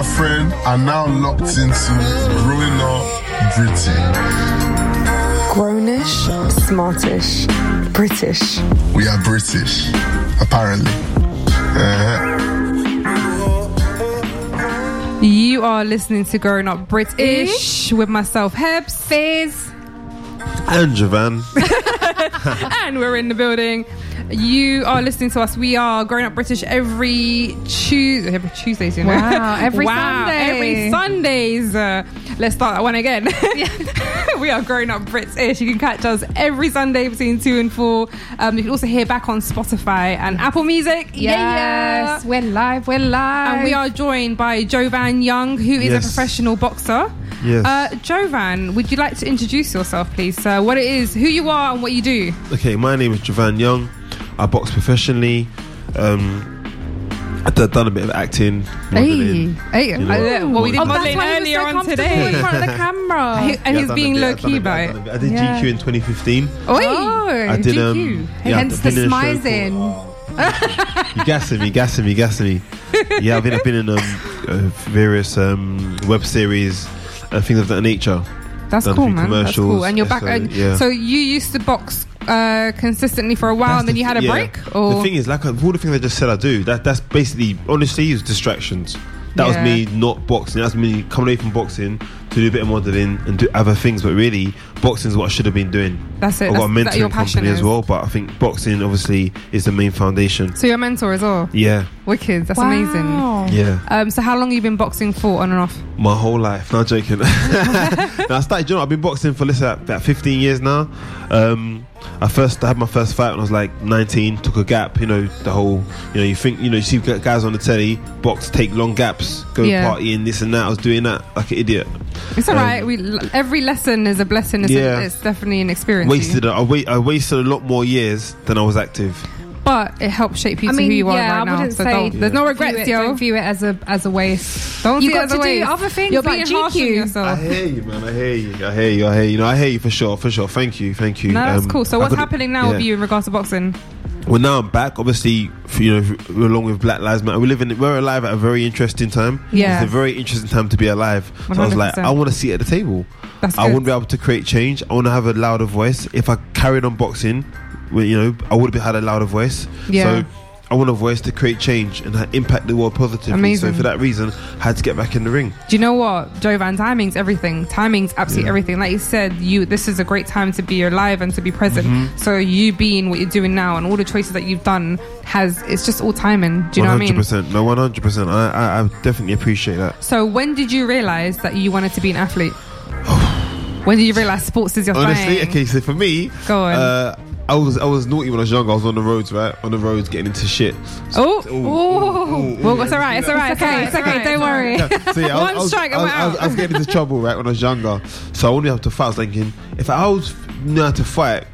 my friend are now locked into growing up British. Grownish, smartish, British. We are British, apparently. Uh-huh. You are listening to Growing Up British with myself, Hebs, Fizz. And Javan. and we're in the building. You are listening to us. We are Growing Up British every Tuesday. Every Tuesdays, you know. Wow, every wow, Sunday. every Sundays. Uh, let's start that one again. we are Growing Up British. You can catch us every Sunday between two and four. Um, you can also hear back on Spotify and Apple Music. Yes, Yeah. we're live. We're live. And we are joined by Jovan Young, who is a professional boxer. Yes. Uh, Jovan, would you like to introduce yourself, please? sir? what it is, who you are, and what you do? Okay, my name is Javan Young. I box professionally. Um, I've done a bit of acting, modeling. hey, You know, uh, well, we did Oh, modeling that's why he was earlier so on today. in front of the camera. He- and Yeah, he's being a bit, low I've done key about it. done a bit. I did Yeah. GQ in 2015. Oh, I did. Um, GQ. yeah, Hence the been in smizing. called- You gassing me, gassing me, gassing me. Yeah, I've been, I've been in um, uh, various um, web series and things of that nature. That's Done a cool, few man. That's cool. And you're back. so, uh, yeah. So you used to box uh, consistently for a while, That's and then the you had a yeah. break. Or The thing is, like of all the things I just said, I do. That that's basically, honestly, is distractions. That was me not boxing. That's me coming away from boxing to do a bit of modeling and do other things. But really, boxing is what I should have been doing. That's it. I've got a That's- that your mentoring passion company as well, but I think boxing obviously is the main foundation. so you're a mentor as well. Yeah, Wicked. That's Wow. amazing. yeah. Um, so how long have you been boxing for, on and off? My whole life. Not joking. now I started. You know, I've been boxing for listen about 15 years now. Um, I first I had my first fight when I was like 19. Took a gap. You know, the whole. You know, you think you know you see guys on the telly box take long gaps, go Yeah. partying this and that. I was doing that like an idiot. It's Um, alright. we every lesson is a blessing. It's, Yeah. a, it's definitely an experience. Wasted. I, wa- I wasted a lot more years than I was active. But it helps shape you I to mean, who you are right I now. wouldn't So say don't, there's no View regrets, it, yo. Don't view it as a as a waste. Don't You got as a to do other things You're like being harsh on yourself. I hear you, man. I hear you. I hear you. I hear you. No, I hear you for sure. For sure. Thank you. Thank you. No, that's Um, cool. So I what's could've- happening now with you in regards to boxing? Well, now I'm back. Obviously, f- you know, along with Black Lives Matter, we live in. We're alive at a very interesting time. Yeah. it's a very interesting time to be alive. So I was like, I want to sit at the table. That's I good. want to be able to create change. I want to have a louder voice. If I carried on boxing, well, you know, I would have had a louder voice. Yeah. So I want a voice to create change and impact the world positively. Amazing. So for that reason, I had to get back in the ring. Do you know what, Jovan? Timing's everything. Timing's absolutely Yeah. everything. Like you said, you this is a great time to be alive and to be present. Mm-hmm. So you being what you're doing now and all the choices that you've done has it's just all timing. Do you know what I mean? 100%. No, 100%. I, I, I definitely appreciate that. So when did you realize that you wanted to be an athlete? When did you realize sports is your thing? Honestly, thing? okay. So for me, Go on. Uh, I was I was naughty when I was younger. I was on the roads, right? On the roads, getting into shit. Oh, Ooh, oh, ooh, ooh, well, it's alright. It's alright. It's okay. It's okay. Don't worry. Yeah, so yeah, I was- One I was, strike I was, I was, out. I was getting into trouble right when I was younger, so I wanted to have to fight. I was thinking, if I was knew how to fight,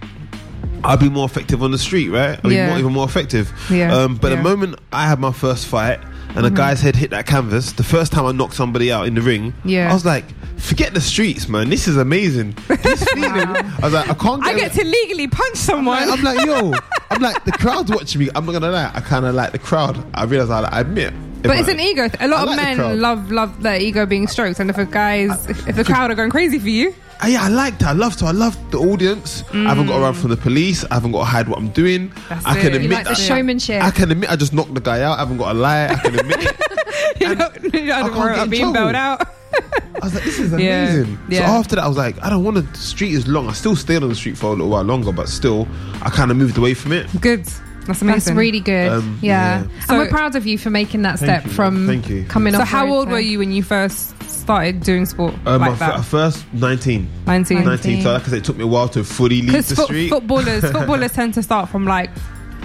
I'd be more effective on the street, right? I'd be more, even more effective. Yeah, Um, but yeah. The moment I had my first fight and a mm-hmm. guy's head hit that canvas, the first time I knocked somebody out in the ring, Yeah. I was like, forget the streets, man. This is amazing. This feeling. I was like, I can't. I get get to legally punch someone. I'm like, yo, I'm like, the crowd's watching me. I'm not gonna lie, I kind of like the crowd. I realize I, I admit. But it's an ego. th- A lot I of like men love love their ego being stroked, and if a guys, if the crowd are going crazy for you, Uh, yeah, I liked it. I loved it. I loved the audience. I haven't got to run from the police. I haven't got to hide what I'm doing. That's I it. can You admit like the showmanship. I can admit I just knocked the guy out. I haven't got to lie. I can admit it. you don't, you don't can't get about in being bailed out. I was like, this is amazing. yeah. So after that, I was like, I don't want the street is long. I still stayed on the street for a little while longer, but still, I kind of moved away from it. Good. That's amazing. That's really good. Um, yeah. yeah. and we're proud of you for making that Thank step you, from thank you. coming So off. So, how old to- were you when you first started doing sport Um, like my that? f- first 19. 19. 19. So like I said, it took me a while to fully leave Because the street. footballers, footballers tend to start from like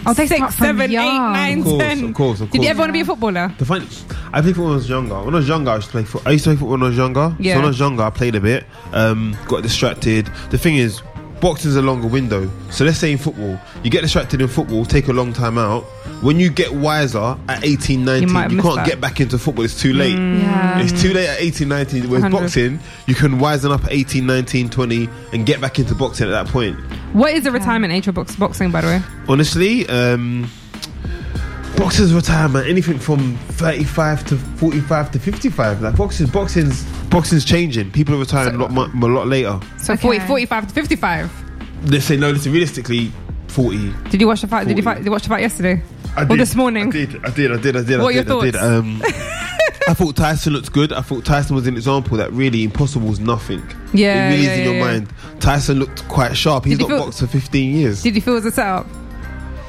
Oh, they six, start from seven, eight, nine, Of course, 10. of course, of Did you course. ever want to be a footballer? The funny, I played football when I was younger. When I was younger, I used to play foot. I used to play football when I was younger. Yeah. So when I was younger, I played a bit. Um, got distracted. The thing is, boxing's a longer window. So let's say in football, you get distracted in football, take a long time out. When you get wiser at 18, 19, You you, might have missed can't that. get back into football. It's too late. Yeah. It's too late at 18, 19. Whereas 100. boxing, you can wisen up at 18, 19, 20 and get back into boxing at that point. What is the retirement age for box, boxing, by the way? Honestly, um, Boxers retirement. Anything from 35 to 45 to 55. Like boxing, boxing's boxing's changing. People are retiring a lot, a lot later. So Okay. 40, 45 to 55. They say no. Listen, realistically, 40. Did you watch the fight? Did you, fight, did you watch the fight yesterday? I Or this morning? I did. I did. I did. I did. What I are did, your I did. thoughts? Um, I thought Tyson looked good. I thought Tyson was an example that really impossible is nothing. Yeah, it really yeah, is in yeah, your yeah. mind. Tyson looked quite sharp. He's not feel- boxed for 15 years. Did you feel it was a setup?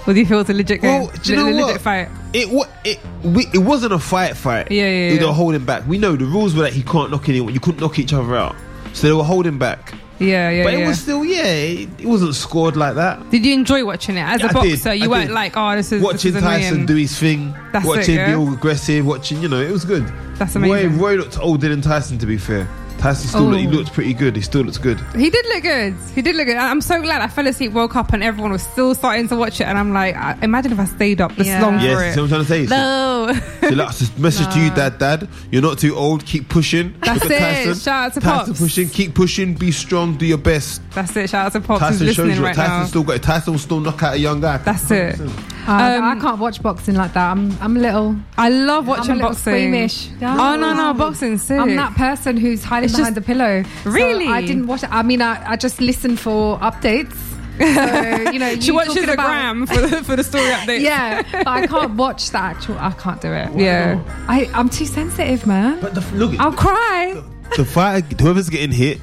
Or do you feel it was a legit game? Well, do you know legit what? fight? It it we, it wasn't a fight fight. Yeah, yeah, They were holding back. We know the rules were that he can't knock anyone. You couldn't knock each other out. So they were holding back. Yeah, yeah, but yeah. it was still yeah. It, it wasn't scored like that. did you enjoy watching it as Yeah, a I did, boxer? You weren't did. like, oh, this is Watching this is Tyson annoying. do his thing, That's it, watching yeah? be all aggressive, watching you know it was good. That's Roy, amazing. Roy looked older than Tyson to be fair. Tyson still looked, he Oh. looked pretty good. He still looks good. He did look good. He did look good. And I'm so glad I fell asleep, woke up, and everyone was still starting to watch it. And I'm like, I, imagine if I stayed up this Yeah. long for Yes, see what it. I'm trying to say. No. so that's just message to you, Dad. Dad, you're not too old. Keep pushing. That's Look at it. Tyson. Shout out to Tyson Pops. pushing. Keep pushing. Be strong. Do your best. That's it. Shout out to Pops Tyson who's shows listening you. right Tyson now. still got it. Tyson will still knock out a young guy. That's it. I, Um, I can't watch boxing like that. I'm I'm a little I love I'm a watching boxing. squeamish. Oh no, no, boxing's sick. I'm that person who's hiding It's behind just- the pillow. So Really? I didn't watch it. I mean, I, I just listen for updates. So, you know, She you watches talking the about- gram for the, for the story update. Yeah, but I can't watch the actual. I can't do it. Yeah. I I'm too sensitive, man. But the, look, I'll cry. the fighter, whoever's getting hit,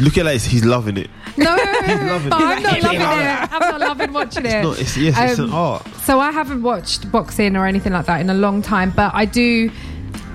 look at like he's loving it. No, but. I'm not loving it. I'm not loving watching it. No, it's yes, it's an Um, art. So I haven't watched boxing or anything like that in a long time, but I do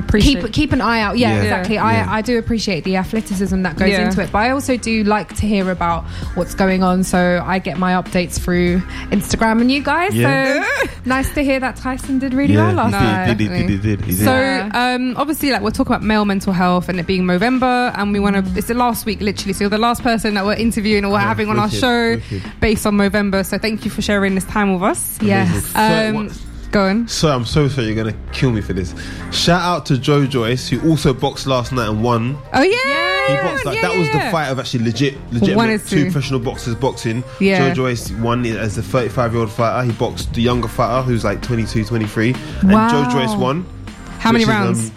Appreciate. keep keep an eye out. Yeah, Yeah. exactly. Yeah. I I do appreciate the athleticism that goes Yeah. into it, but I also do like to hear about what's going on. So I get my updates through Instagram and you guys. Yeah. So nice to hear that Tyson did really well last night. did, he did, he did, did, did. So um, obviously, like we're talking about male mental health and it being November, and we want to. It's the last week, literally. So you're the last person that we're interviewing or we're Yeah, having on our wicked, show based on November. So thank you for sharing this time with us. Yes. So Um, what- go on. So I'm so sorry you're gonna kill me for this. Shout out to Joe Joyce who also boxed last night and won. Oh yeah, He boxed like yeah, that was yeah. the fight of actually legit, legit Wanted two to. professional boxers boxing. Yeah. Joe Joyce won as a 35 year old fighter. He boxed the younger fighter who's like 22, 23, wow. and Joe Joyce won. How many is, rounds? um,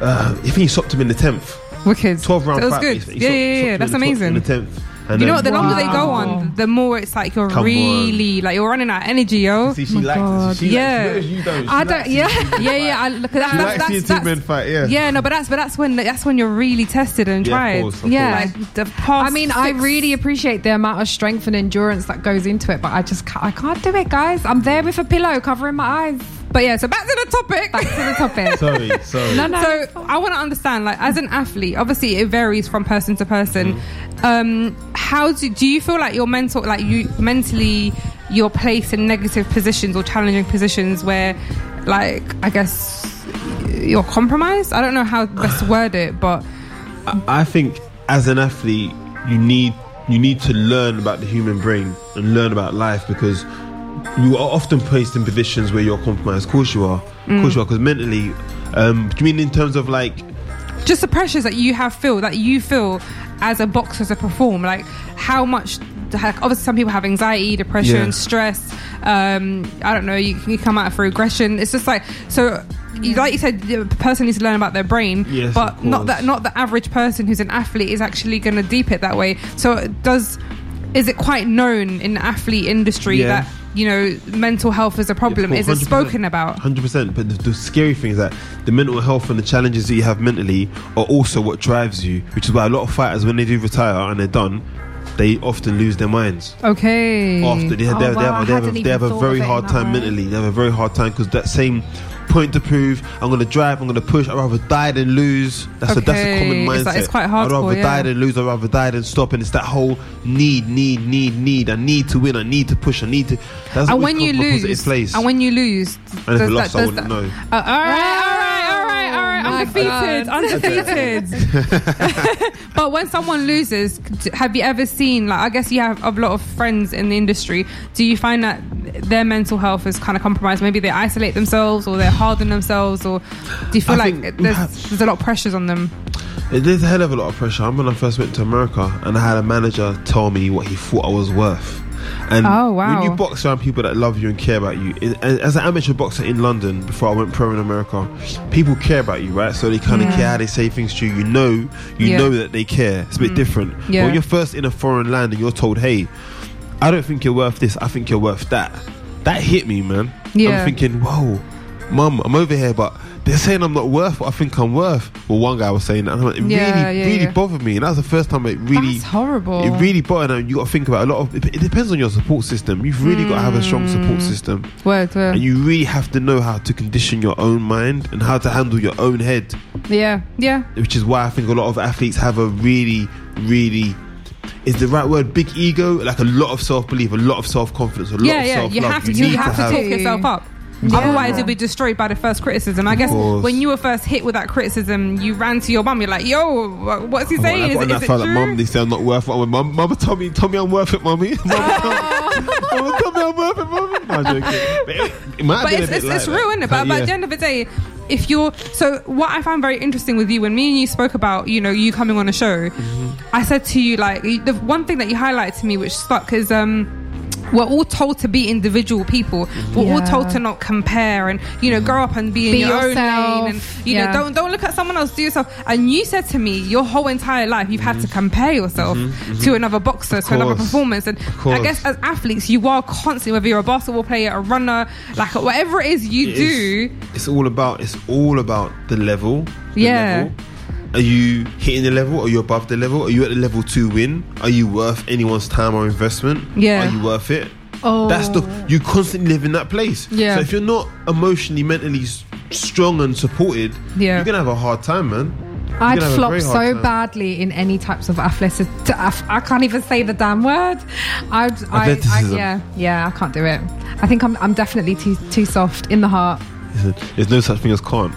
uh, I think he stopped him in the tenth. Wicked. 12 round That was fight. good. He stopped- Yeah, stopped yeah, yeah. That's amazing. In the tenth. And You know what? The longer they go on, the more it's like you're Come really like you're running out of energy, yo. See, she oh my likes God. it. She Yeah. likes, you don't. She I don't. seeing Yeah. Yeah, yeah. I, look, that's, She that's, likes that's, seeing two that's, fight. Yeah. yeah, no, but that's but that's when that's when you're really tested and Yeah, of tried. course, of Yeah. like the past. I mean, I really appreciate the amount of strength and endurance that goes into it, but I just can't, I can't do it, guys. I'm there with a pillow covering my eyes. But yeah, so back to the topic. Back to the topic. Sorry, sorry. No, no. So I want to understand, like, as an athlete, obviously it varies from person to person. Um, how do do you feel like your mental, like you mentally, you're placed in negative positions or challenging positions where, like, I guess you're compromised. I don't know how best to word it, but I think as an athlete, you need you need to learn about the human brain and learn about life because you are often placed in positions where you're compromised. Of course you are. Of course you are. Because mentally, um, do you mean in terms of like just the pressures that you have feel that you feel as a boxer to perform like how much like, obviously some people have anxiety depression Yeah. stress um i don't know you, you come out through aggression it's just like so you, like you said the person needs to learn about their brain Yes, but not course. that not the average person who's an athlete is actually going to deep it that way so does is it quite known in the athlete industry Yeah. that you know mental health is a problem Yeah, is it spoken about Hundred percent. But the, the scary thing is that the mental health and the challenges that you have mentally are also what drives you. Which is why a lot of fighters, when they do retire and they're done, they often lose their minds. okay After they, have- Oh, they, have- they oh, have, they have, a, they have a very of it in hard time way. mentally. They have a very hard time because that same point to prove. I'm going to drive. I'm going to push. I'd rather die than lose. That's a that's a common Okay, mindset. it's like- it's quite I'd rather yeah. die than lose. I'd rather die than stop. And it's that whole need, need, need, need. I need to win. I need to push. I need to. That's and when you lose, place. and when you lose, And if does I that- lost, I wouldn't that- know. Uh, all right, all right, all right, all right. Oh my Undefeated, undefeated. but when someone loses, have you ever seen? Like, I guess you have a lot of friends in the industry. Do you find that their mental health is kind of compromised? Maybe they isolate themselves, or they're hard on themselves, or do you feel I like think- there's, there's a lot of pressures on them? There's a hell of a lot of pressure. I remember when I first went to America and I had a manager tell me what he thought I was worth. And Oh, wow. when you box around people that love you and care about you, as an amateur boxer in London before I went pro in America, people care about you, right? So they kind of Yeah. care how they say things to you. You know, you Yeah. Mm. know that they care. It's a bit different. But when you're first in a foreign land and you're told, "Hey, I don't think you're worth this. I think you're worth that." That hit me, man. Yeah. I'm thinking, "Whoa, mum, I'm over here, but." They're saying I'm not worth what I think I'm worth. Well, one guy was saying that, and I'm like, it Yeah, really, yeah, really yeah. bothered me. And that was the first time it really, That's horrible. it really bothered. And you got to think about a lot of. It, it depends on your support system. You've really got to have a strong support Mm. system, Word, word. and you really have to know how to condition your own mind and how to handle your own head. yeah, yeah. Which is why I think a lot of athletes have a really, really. Is the right word big ego? Like a lot of self belief, a lot of self confidence, a lot yeah, of yeah. self love. You have to. You, need have to talk yourself up. Yeah. Otherwise, you'll be destroyed by the first criticism. I guess when you were first hit with that criticism, you ran to your mum. You're like, "Yo, what's he saying? Is, got it- on that is it like, true?" mum, they say I'm not worth it. Mum, mama told me, told me I'm worth it, mummy. Mama told mama me I'm worth it, mummy. No, I'm joking. But it, it might but it's, it's, like it's real, isn't it? But, but Yeah. at the end of the day, if you're so, what I found very interesting with you when me and you spoke about, you know, you coming on a show, Mm-hmm. I said to you like the one thing that you highlighted to me, which stuck, is um. We're all told to be individual people. We're all told to not compare and you know grow up and be in Be your yourself. own lane and you Yeah. know don't don't look at someone else. Do yourself. And you said to me, your whole entire life you've had to mm-hmm. compare yourself mm-hmm. to mm-hmm. another boxer, to another course. performance. And I guess as athletes, you are constantly, whether you're a basketball player, a runner, like whatever it is you It do. is- it's all about it's all about the level. the Yeah. level. Are you hitting the level? Are you above the level? Are you at the level to win? Are you worth anyone's time or investment? Yeah. Are you worth it? Oh. That's the you constantly live in that place. Yeah. So if you're not emotionally, mentally strong and supported, Yeah. you're gonna have a hard time, man. I'd gonna have a flop so time. badly in any types of athletic. I can't even say the damn word. I'd, I, I, Athleticism. yeah, yeah, I can't do it. I think I'm, I'm definitely too, too soft in the heart. There's no such thing as can't.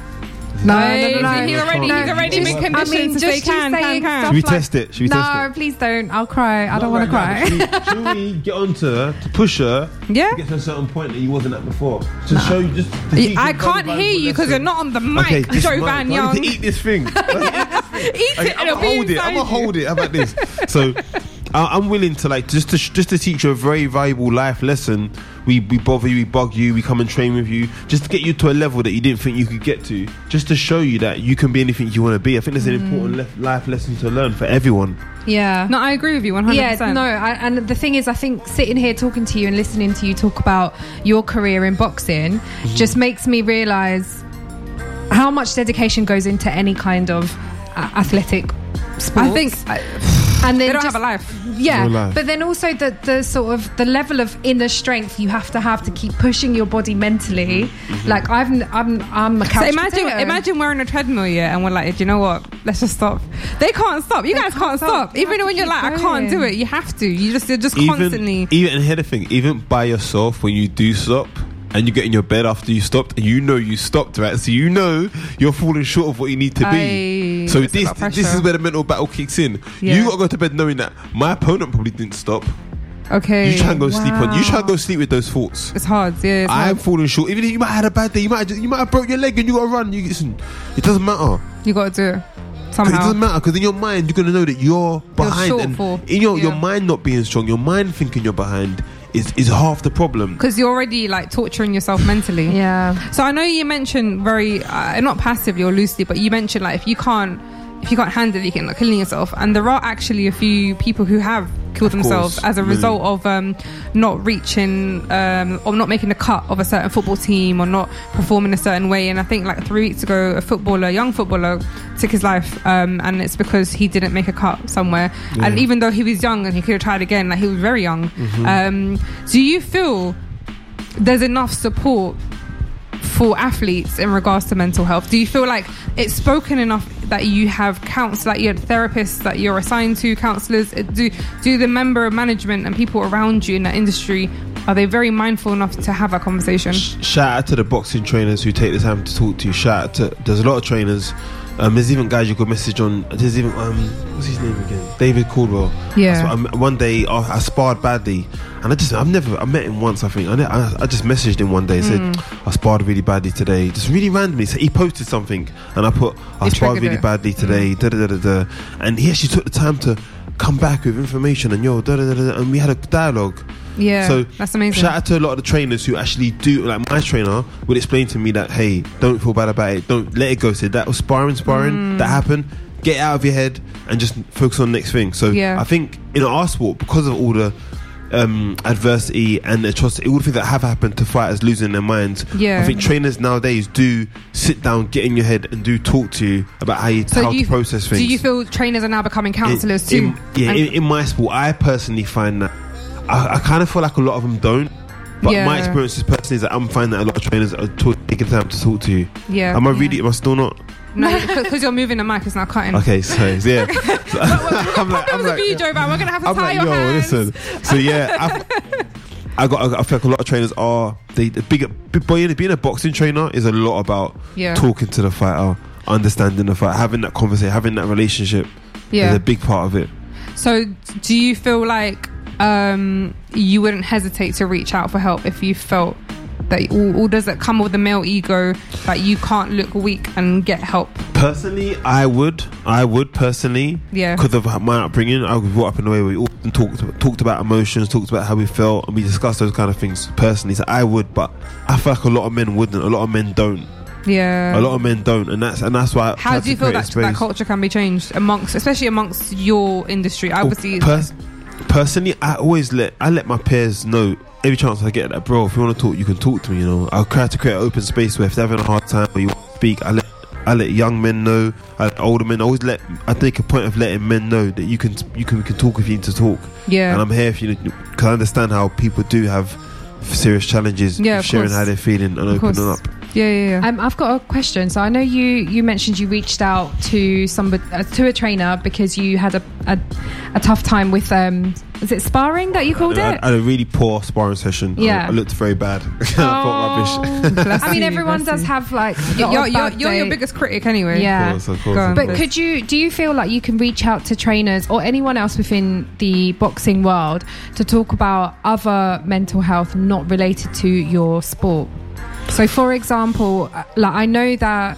No, Hey, no, no, no. he's already, No, he's already just- been I conditioned I mean, to just say you can, can, saying can. Should we like- test it? Should we no, test it? No, please don't. I'll cry. I don't want to cry. Should, we- should we get onto her to push her Yeah. to get to a certain point that you wasn't at before? To show you just. to teach I can't hear you because you're not on the mic, Okay, this Joe mic. Van I Young. need to eat this thing. Eat Okay, it, I'm gonna hold it. I'm gonna hold it. How about this? So, I- I'm willing to like just to just to teach you a very valuable life lesson. We we bother you, we bug you, we come and train with you, just to get you to a level that you didn't think you could get to, just to show you that you can be anything you want to be. I think there's an important lef- life lesson to learn for everyone. Yeah. No, I agree with you 100%. Yeah, no, I, and the thing is, I think sitting here talking to you and listening to you talk about your career in boxing Mm-hmm. just makes me realize how much dedication goes into any kind of athletic sport. I think and then they don't just- have a life. Yeah, No life. but then also the the sort of the level of inner strength you have to have to keep pushing your body mentally. Mm-hmm. Like I've n- I'm I'm a couch So imagine, potato. imagine we're on a treadmill, yeah, and we're like, do you know what? Let's just stop. They can't stop. You They guys can't can't, stop. stop. You Even when you're keep like, I can't do it. You have to. You just, you're just Even constantly. even and here's the thing, even by yourself when you do stop. And you get in your bed after you stopped, and you know you stopped, right? So you know you're falling short of what you need to be. So this this is where the mental battle kicks in. Yeah. You got to go to bed knowing that my opponent probably didn't stop. Okay. You try and go sleep on. You try and go sleep with those thoughts. It's hard. Yeah. It's I'm hard. falling short. Even if you might have had a bad day, you might have, just- you might have broke your leg and you got to run. You listen, it doesn't matter. You got to do it It doesn't matter because in your mind you're gonna know that you're behind, short and in your your mind not being strong, your mind thinking you're behind is is half the problem. Because you're already like torturing yourself mentally. Yeah. So I know you mentioned very, uh, not passively or loosely, but you mentioned like if you can't, if you can't handle it, you can like killing yourself. And there are actually a few people who have killed Of themselves course, as a result of um, not reaching um, or not making the cut of a certain football team or not performing a certain way. And I think like three weeks ago, a footballer, a young footballer, took his life, um, and it's because he didn't make a cut somewhere. And even though he was young and he could have tried again, like he was very young. Mm-hmm. Um, do you feel there's enough support for athletes in regards to mental health? Do you feel like it's spoken enough that you have counsel, that you have therapists that you're assigned to, counselors? Uh, Do do the member management and people around you in that industry are they very mindful enough to have a conversation? Shout out to the boxing trainers who take the time to talk to you. Shout out to there's a lot of trainers. Um, there's even guys you could message on. There's even um, what's his name again? David Coldwell. Yeah. I- one day I, I sparred badly, and I just I've never I met him once. I think I, ne- I, I just messaged him one day. Said Mm. I sparred really badly today. Just really randomly. So he posted something, and I put I You sparred really it. Mm. badly today. Da, da, da, da, da. And he actually took the time to come back with information and yo da da da and we had a dialogue. Yeah, So that's amazing. Shout out to a lot of the trainers who actually do. Like my trainer would explain to me that, hey, don't feel bad about it. Don't let it go. Say that was sparring, sparring. Mm. That happened. Get it out of your head and just focus on the next thing. So Yeah. I think in our sport, because of all the um, adversity and atrocity, all the things that have happened to fighters losing their minds. Yeah. I think trainers nowadays do sit down, get in your head, and do talk to you about how you So how you, to process things. Do you feel trainers are now becoming counsellors too? In, yeah, in, in my sport, I personally find that I, I kind of feel like a lot of them don't. But Yeah. my experiences personally is that I'm finding that a lot of trainers are taking time to talk to you. yeah. Am I really? Am I still not? No, because you're moving the mic, it's not cutting. Okay, so yeah. So, I'm like, a video, man. We're gonna have to I'm tie like, your yo, hands. listen. So yeah, I've, I got. I feel like a lot of trainers are they the bigger. Being, being a boxing trainer is a lot about Yeah. talking to the fighter, understanding the fight, having that conversation, having that relationship. Yeah. is a big part of it. So, do you feel like um, you wouldn't hesitate to reach out for help if you felt that, or, or does it come with the male ego that you can't look weak and get help? Personally, I would. I would personally. Yeah. Because of my upbringing, I was brought up in a way where we often talked talked about emotions, talked about how we felt, and we discussed those kind of things personally. So I would, but I feel like a lot of men wouldn't. A lot of men don't. Yeah. A lot of men don't, and that's and that's why. How do you feel that that culture can be changed amongst, especially amongst your industry? Obviously, Pers- personally, I always let I let my peers know every chance I get that, bro. If you want to talk, you can talk to me. You know, I'll try to create an open space where if they're having a hard time or you want to speak, I let I let young men know, I let older men. I always let I take a point of letting men know that you can you can we can talk if you need to talk, yeah. and I'm here if you because I understand how people do have serious challenges Yeah, sharing course. how they're feeling and Of course. opening up. Yeah, yeah, yeah. Um, I've got a question. So I know you you mentioned you reached out to somebody uh, to a trainer because you had a a, a tough time with um is it sparring that you called I, it? I had a really poor sparring session. Yeah. I, looked very bad. I felt rubbish. I mean, you, everyone does you. have like You're, you're, you're, you're your biggest critic anyway. Yeah. Of course, of course, Go on. of But course. could you do you feel like you can reach out to trainers or anyone else within the boxing world to talk about other mental health not related to your sport? So, for example, uh, like I know that.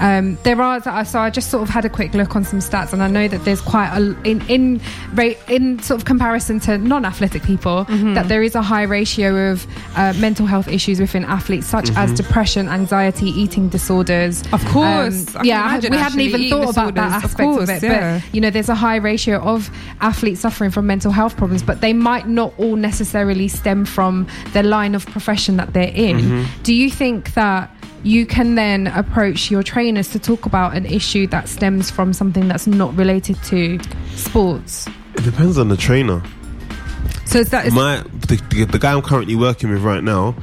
Um, there are so I just sort of had a quick look on some stats, and I know that there's quite a in in in sort of comparison to non-athletic people Mm-hmm. that there is a high ratio of uh, mental health issues within athletes, such as depression, anxiety, eating disorders. Of course. I yeah, imagine we hadn't even thought about that disorders. Of aspect of, it. yeah. But you know, there's a high ratio of athletes suffering from mental health problems, but they might not all necessarily stem from the line of profession that they're in. Mm-hmm. Do you think that? You can then approach your trainers to talk about an issue that stems from something that's not related to sports. It depends on the trainer. So is that is, my the, the, the guy I'm currently working with right now,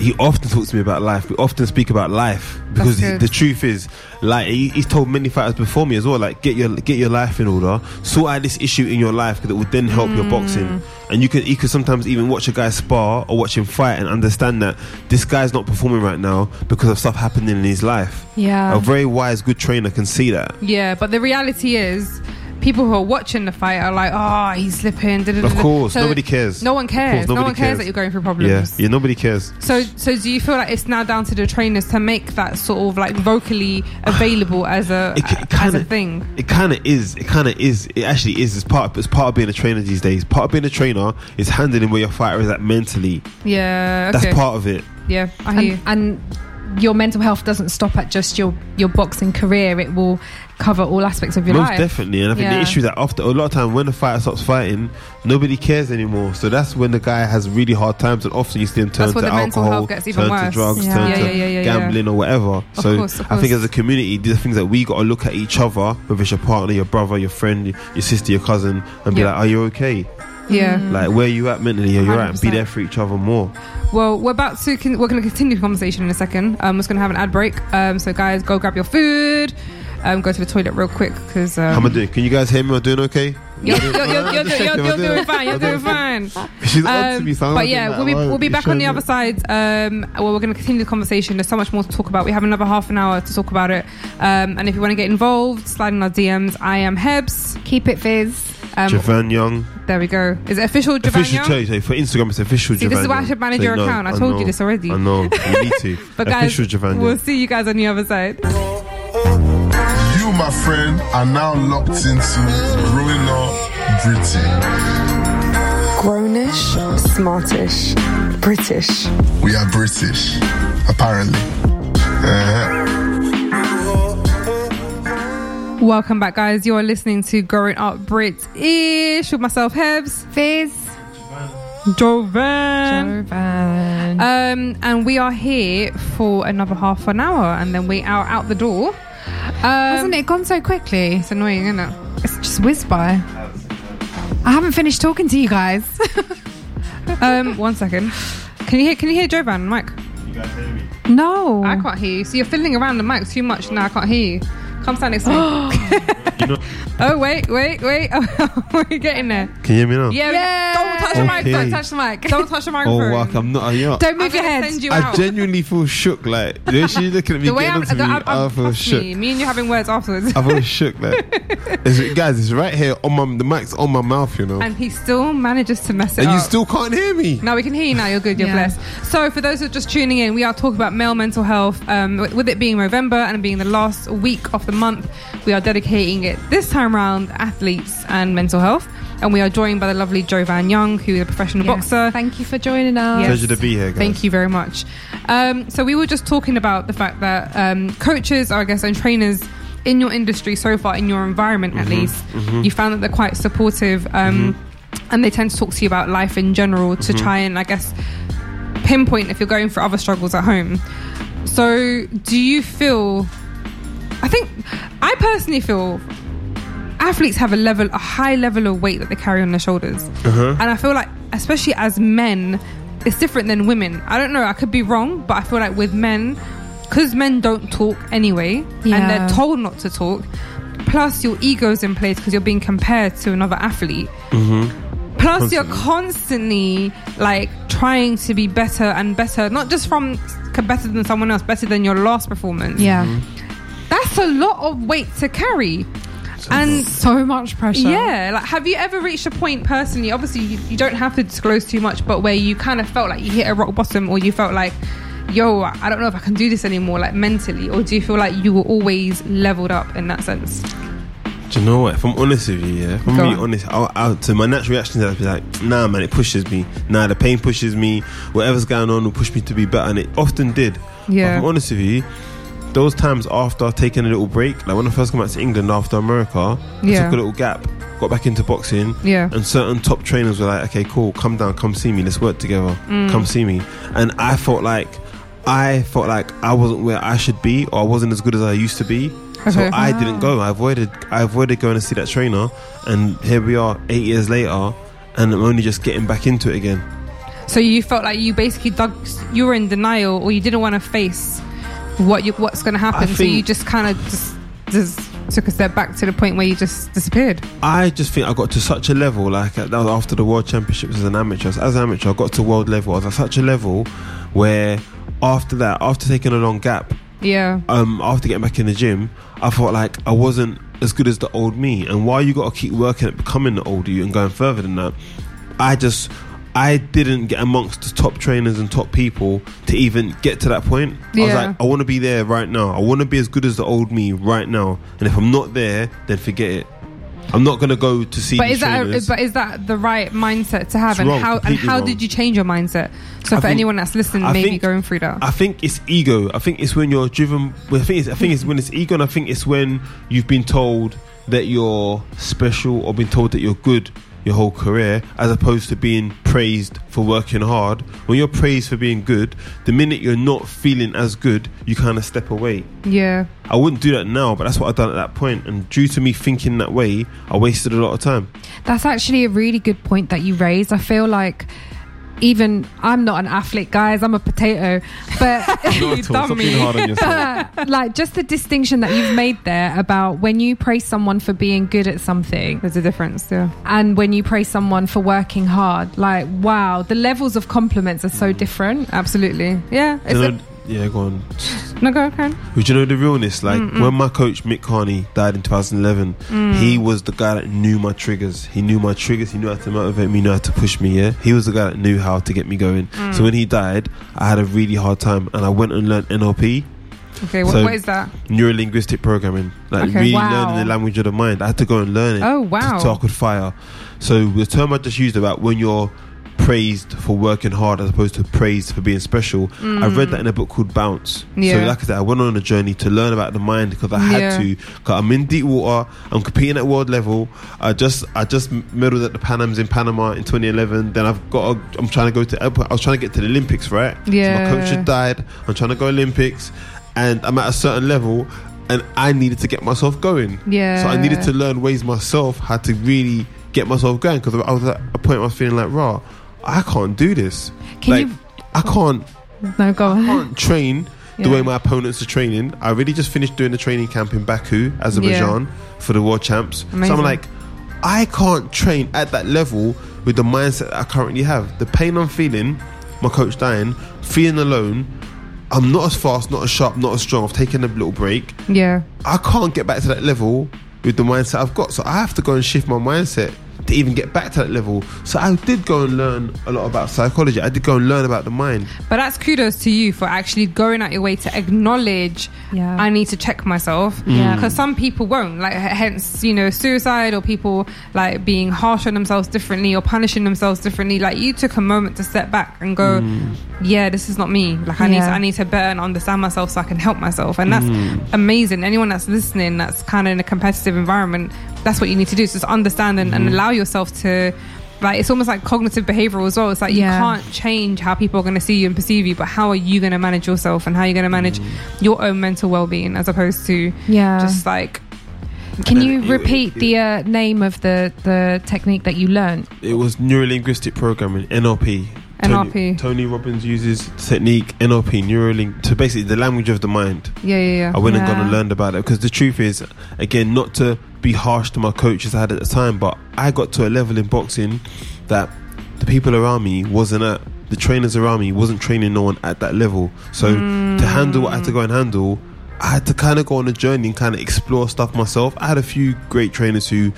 he often talks to me about life. We often speak about life because he, the truth is, like he, he's told many fighters before me as well, like get your get your life in order, sort out this issue in your life that would then help your Mm. boxing. And you can you could sometimes even watch a guy spar or watch him fight and understand that this guy's not performing right now because of stuff happening in his life. Yeah. A very wise, good trainer can see that. yeah, but the reality is. People who are watching the fight are like, "Oh, he's slipping." da, da, da, Of course, So nobody cares. No one cares. course, no one cares. cares. that you're going through Yeah, problems. yeah, nobody cares. So, so do you feel like it's now down to the trainers to make that sort of like vocally available as a It- it as a kinda- thing? It kind of is. It kind of is. It actually is. It's part. Of, It's part of being a trainer these days. Part of being a trainer is handling where your fighter is at mentally. Yeah, okay. That's part of it. Yeah, I hear you. and, and your mental health doesn't stop at just your your boxing career. It will cover all aspects of your life. Most life. definitely. And I think Yeah. the issue that after a lot of time when the fighter stops fighting, nobody cares anymore. So that's when the guy has really hard times, and often you see him turn to alcohol, turn worse. to drugs, Yeah. turn Yeah, to gambling or whatever. so course, of I think as a community, these are things that we got to look at each other, whether it's your partner, your brother, your friend, your sister, your cousin, and be like, "Are you okay? Yeah. Like, where you at mentally? Are you right? Be 100%. there for each other more." Well, we're about to. Con- we're going to continue the conversation in a second. Um, we're just going to have an ad break. Um, so guys, go grab your food. Um, go to the toilet real quick because um, How am I doing? Can you guys hear me? Am I doing okay? You're, you're, you're, you're, you're, you're, you're doing fine. You're doing fine. She's on to Um, me, so I'm but yeah, we'll be we'll be back on the other side. Um, well, we're going to continue the conversation. There's so much more to talk about. We have another half an hour to talk about it. Um, and if you want to get involved, slide in our DMs. I am Hebs. Keep it fizz. Um, Javan Young. there we go. Is it official? Javan Official, Young? tell you, for Instagram, it's official See, this is why I should manage Say your no, account. I told you this already. I know. You need to. But guys, official Javan we'll Young. see you guys on the other side. You, my friend, are now locked into Growing Up Britain. Grownish, smartish, British. We are British, apparently. Uh-huh. Welcome back, guys. You are listening to Growing Up British with myself, Hebs, Fizz. Jovan. Jovan. Um, and we are here for another half an hour, and then we are out the door. Um, Hasn't it gone so quickly? It's annoying, isn't it? It's just whizzed by. I haven't finished talking to you guys. Um, one second. Can you hear? Can you hear Jovan, Mike? no. I can't hear you. So you're fiddling around the mic too much now. I can't hear you. Come stand next to me. oh wait, wait, wait. We're getting there. Can you hear me now? Yeah. Yeah. Don't touch the mic. Okay. Don't touch the mic. Don't touch the Oh, microphone. wow, I'm not. You know, Don't I'm move your gonna head. send you I out. genuinely feel shook. Like the way she's looking at me, the way I'm, getting onto me, I'm, I feel shook. me, me and you having words afterwards. I feel shook. Like, it's, guys, it's right here on my. The mic's on my mouth, you know, and, and he still manages to mess it you up. And you still can't hear me. No, we can hear you now. You're good. You're Yeah. blessed. So, for those who are just tuning in, we are talking about male mental health. Um, with with it being November and being the last week of the month, we are dedicating it this time around athletes and mental health. And we are joined by the lovely Jovan Young, who is a professional Yes. boxer. Thank you for joining us. Yes. Pleasure to be here, guys. Thank you very much. Um, so we were just talking about the fact that um, coaches, or I guess, and trainers in your industry so far, in your environment at Mm-hmm. least, you found that they're quite supportive, um, and they tend to talk to you about life in general to Mm-hmm. try and, I guess, pinpoint if you're going through other struggles at home. So, do you feel? I think I personally feel athletes have a level, a high level of weight that they carry on their shoulders, Uh-huh. and I feel like, especially as men, it's different than women. I don't know. I could be wrong, but I feel like with men, because men don't talk anyway, Yeah. and they're told not to talk. Plus, your ego's in place because you're being compared to another athlete. Plus, you're constantly like trying to be better and better, not just from better than someone else, better than your last performance. Yeah. That's a lot of weight to carry. And So much pressure. yeah, like have you ever reached a point personally? Obviously, you, you don't have to disclose too much, but where you kind of felt like you hit a rock bottom, or you felt like, yo, I don't know if I can do this anymore, like mentally, or do you feel like you were always leveled up in that sense? Do you know what? If I'm honest with you, yeah, if I'm Go really on. honest, I'll, I'll, to my natural reaction is I'll be like, nah, man, it pushes me. Nah, the pain pushes me. Whatever's going on will push me to be better, and it often did. But Yeah. if I'm honest with you, those times after taking a little break, like when I first came back to England after America, I Yeah. took a little gap, got back into boxing, Yeah. and certain top trainers were like, okay, cool, come down, come see me, let's work together, Mm. come see me. And I felt like, I felt like I wasn't where I should be, or I wasn't as good as I used to be. So Okay. I didn't go. I avoided. I avoided going to see that trainer, and here we are, eight years later, and I'm only just getting back into it again. So you felt like you basically dug, you were in denial, or you didn't want to face what you, what's going to happen. so you just kind of just just took a step back to the point where you just disappeared. I just think I got to such a level, like that was after the World Championships as an amateur. As an amateur, I got to world level. I was at such a level where after that, after taking a long gap, Yeah. um, after getting back in the gym, I felt like I wasn't as good as the old me. And while you got to keep working at becoming the older you and going further than that, I just I didn't get amongst the top trainers and top people to even get to that point. I was like, I want to be there right now. I want to be as good as the old me right now. And if I'm not there, then forget it. I'm not gonna go to see But is that trainers. but is that the right mindset to have? It's and wrong, how and how wrong. did you change your mindset? So I for think- anyone that's listening, I maybe think- going through that. I think it's ego. I think it's when you're driven. Well, I think it's, I think it's when it's ego, and I think it's when you've been told that you're special or been told that you're good your whole career, as opposed to being praised for working hard. When you're praised for being good, the minute you're not feeling as good, you kind of step away. yeah. I wouldn't do that now, but that's what I've done at that point. And due to me thinking that way, I wasted a lot of time. That's actually a really good point that you raised. I feel like even I'm not an athlete, guys. I'm a potato, but You dumb me. hard on yourself. like just the distinction that you've made there about when you praise someone for being good at something There's a difference. Yeah. and when you praise someone for working hard. Like, wow, the levels of compliments are Mm. so different. Absolutely. Yeah. It's You a, know, yeah, go on. no, go. But you know the realness? Like when my coach Mick Carney died in 2011, mm. he was the guy that knew my triggers. He knew my triggers. He knew how to motivate me, He knew how to push me. Yeah, he was the guy that knew how to get me going. Mm. So when he died, I had a really hard time, and I went and learned NLP. Okay, what, So- what is that? Neuro linguistic programming, like Okay. really Wow. learning the language of the mind. I had to go and learn it. Oh, wow. So I could fire. So the term I just used about when you're praised for working hard as opposed to praised for being special. I read that in a book called Bounce. Mm. Yeah. So like I said, I went on a journey to learn about the mind because I Yeah. had to. Cause I'm in deep water. I'm competing at world level. I just I just medaled at the Panams in Panama in 2011. Then I've got. A, I'm trying to go to. I was trying to get to the Olympics, right? So Yeah. my coach had died. I'm trying to go Olympics, and I'm at a certain level. And I needed to get myself going. Yeah. So I needed to learn ways myself how to really get myself going because I was at a point where I was feeling like, raw, I can't do this. Can like, you- I can't No, go on. can't train the Yeah. way my opponents are training. I really just finished doing the training camp in Baku, Azerbaijan, for the world champs. So I'm like, I can't train at that level with the mindset that I currently have. The pain I'm feeling, my coach dying, feeling alone. I'm not as fast, not as sharp, not as strong. I've taken a little break. Yeah. I can't get back to that level with the mindset I've got. So I have to go and shift my mindset to even get back to that level. So I did go and learn a lot about psychology. I did go and learn about the mind. But that's kudos to you for actually going out your way to acknowledge Yeah. I need to check myself. Mm. Yeah. Because some people won't. Like hence, you know, suicide or people like being harsh on themselves differently or punishing themselves differently. Like you took a moment to step back and go, mm. Yeah, this is not me. Like I need to I need to better understand myself so I can help myself. And that's mm. amazing. Anyone that's listening that's kind of in a competitive environment, that's what you need to do. is just understand and, and allow yourself to like it's almost like cognitive behavioral as well. It's like Yeah. you can't change how people are going to see you and perceive you, but how are you going to manage yourself and how are you going to manage your own mental well-being as opposed to Yeah. just like Can you repeat the uh, name of the, the technique that you learned? It was neurolinguistic programming, NLP. NLP. Tony, Tony Robbins uses technique NLP, Neuralink, to basically the language of the mind. yeah, yeah, yeah. I went and gone and Yeah. learned about it because the truth is, again, not to be harsh to my coaches I had at the time, but I got to a level in boxing that the people around me wasn't at, the trainers around me wasn't training no one at that level. So to mm. handle what I had to go and handle, I had to kind of go on a journey and kind of explore stuff myself. I had a few great trainers who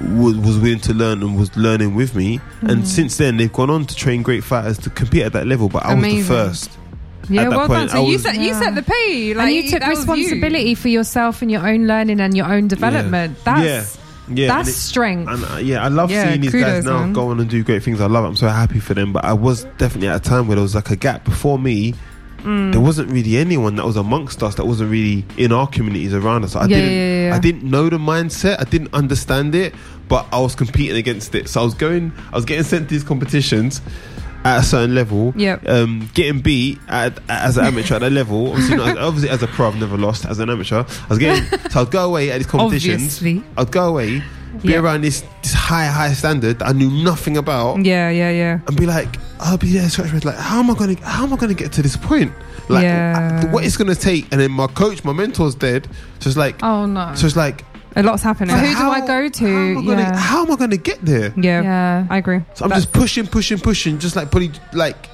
was, was willing to learn and was learning with me, and mm. since then they've gone on to train great fighters to compete at that level. But I was the first. Yeah, well point, done. So I you was- set you Yeah. set the pay, like and you took that was you. responsibility for yourself and your own learning and your own development. Yeah. That's Yeah, that's and it- strength. And uh, yeah, I love Yeah, seeing these kudos, guys now man. go on and do great things. I love it. I'm so happy for them. But I was definitely at a time where there was like a gap before me. Mm. There wasn't really anyone that was amongst us that wasn't really in our communities around us. I Yeah, didn't. yeah, yeah, yeah. I didn't know the mindset. I didn't understand it, but I was competing against it. So I was going. I was getting sent to these competitions at a certain level. Yep. Um, getting beat at, as an amateur at that level. Obviously, not, obviously as a pro, I've never lost. As an amateur, I was getting. so I'd go away at these competitions. Obviously. I'd go away, be Yeah. around this this high high standard that I knew nothing about, Yeah, yeah, yeah. and be like, I'll be there scratch like, how am I gonna how am I gonna get to this point? Like, Yeah. I- what it's gonna take? And then my coach, my mentor's dead, so it's like, oh no. so it's like, A lot's happening. So who do I go to? How am I gonna, Yeah. how am I gonna get there? yeah, yeah. I agree. So I'm That's- just pushing, pushing, pushing, just like putting like.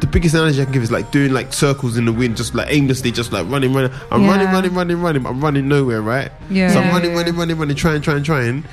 The biggest analogy I can give is like doing like circles in the wind, just like aimlessly, just like running, running. I'm Yeah. running, running, running, running. but I'm running nowhere, right? yeah. So I'm Yeah. running, running, running, running, trying, trying, trying.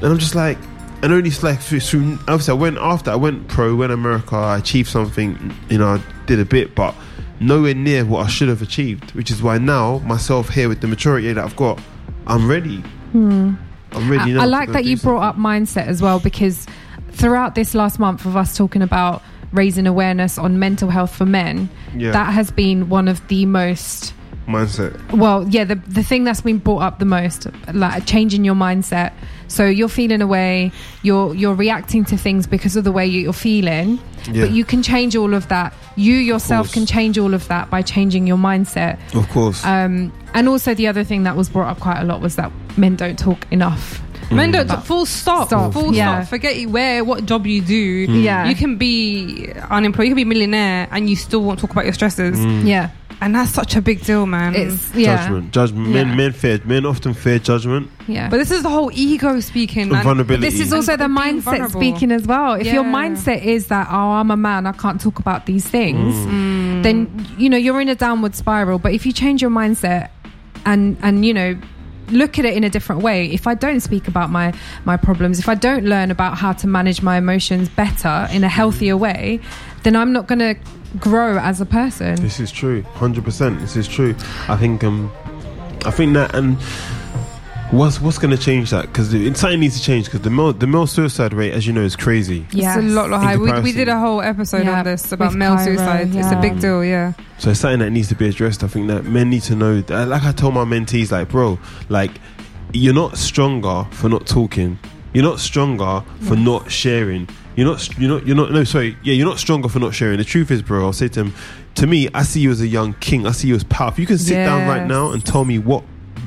And I'm just like, and only like through, through obviously I went after, I went pro, went America, I achieved something, you know, I did a bit, but nowhere near what I should have achieved, which is why now, myself here with the maturity that I've got, I'm ready. Hmm. I'm ready I, now. I like that you brought up mindset as well because throughout this last month of us talking about raising awareness on mental health for men, Yeah. that has been one of the most mindset. well, yeah, the the thing that's been brought up the most, like changing your mindset. So you're feeling a way, you're you're reacting to things because of the way you're feeling, Yeah. but you can change all of that. You yourself can change all of that by changing your mindset. Of course. Um, and also the other thing that was brought up quite a lot was that men don't talk enough. Men Mm. don't But- full stop, Stop, full yeah. stop. Forget where what job you do. Mm. Yeah. you can be unemployed, you can be a millionaire, and you still won't talk about your stresses, Mm. Yeah, and that's such a big deal, man. it's yeah, Judgment. Judgment. Yeah. Men, men fear. Men often fear judgment. yeah. but this is the whole ego speaking. And and- vulnerability. this is also the And being mindset vulnerable. speaking as well. If your Yeah. mindset is that oh, I'm a man, I can't talk about these things, Mm. then you know you're in a downward spiral. But if you change your mindset and and you know look at it in a different way if i don't speak about my my problems if i don't learn about how to manage my emotions better in a healthier way then i'm not going to grow as a person. This is true, hundred percent. This is true. I think um, I think that and what's what's going to change that because something needs to change because the male the male suicide rate, as you know, is crazy. Yeah, It's a lot, lot In high. We, we did a whole episode Yeah, on this about with male Cairo, suicide. It's a big deal, yeah. So it's something that needs to be addressed. I think that men need to know. That, like I told my mentees, like bro, like you're not stronger for not talking. You're not stronger for not sharing. You're not. You're not. You're not. No, sorry. Yeah, you're not stronger for not sharing. The truth is, bro. I'll say to him. To me, I see you as a young king. I see you as powerful. You can sit down right now and tell me what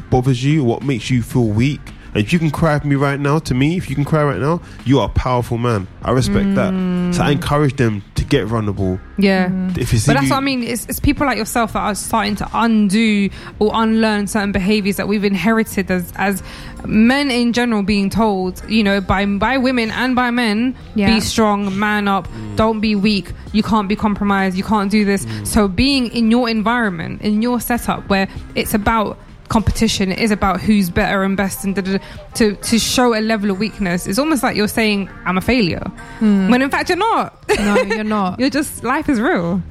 bothers you, what makes you feel weak. And if you can cry for me right now, to me, if you can cry right now, you are a powerful man. I respect that. So I mm. encourage them to get vulnerable. Yeah. Mm. If you see But that's you- what I mean. It's, it's people like yourself that are starting to undo or unlearn certain behaviors that we've inherited as as men in general being told, you know, by by women and by men, Yeah. be strong, man up, Mm. don't be weak, you can't be compromised, you can't do this. Mm. So being in your environment, in your setup where it's about competition, it is about who's better and best and da, da, da, to to show a level of weakness, it's almost like you're saying I'm a failure. Hmm. When in fact you're not. No, you're not. You're just life is real.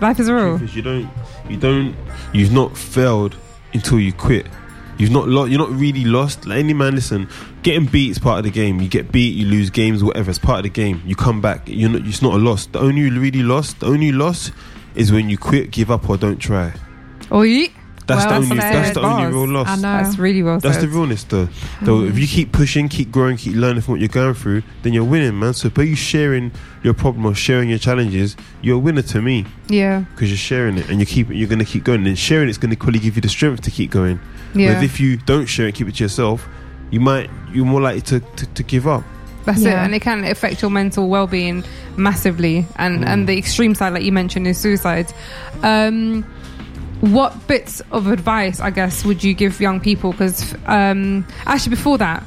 Life is real. Because you don't, you don't, you've not failed until you quit. You've not lost. You're not really lost. Like any man, listen. Getting beat is part of the game. You get beat, you lose games, whatever. It's part of the game. You come back. You're not. It's not a loss. The only really lost. The only loss is when you quit, give up, or don't try. Oh, yeah. That's Well the only. said. That's the only Bars. real loss. I know. That's really well That's said. the realness, though. Though, if you keep pushing, keep growing, keep learning from what you're going through, then you're winning, man. So, by you sharing your problem or sharing your challenges, you're a winner to me Yeah, because you're sharing it and you keep you're going to keep going. And sharing it's going to quickly give you the strength to keep going. yeah. Whereas if you don't share it, keep it to yourself, you might you're more likely to, to, to give up. That's it, and it can affect your mental well-being massively. And and the extreme side, like you mentioned, is suicide. Um, what bits of advice, I guess, would you give young people? Because um, actually, before that,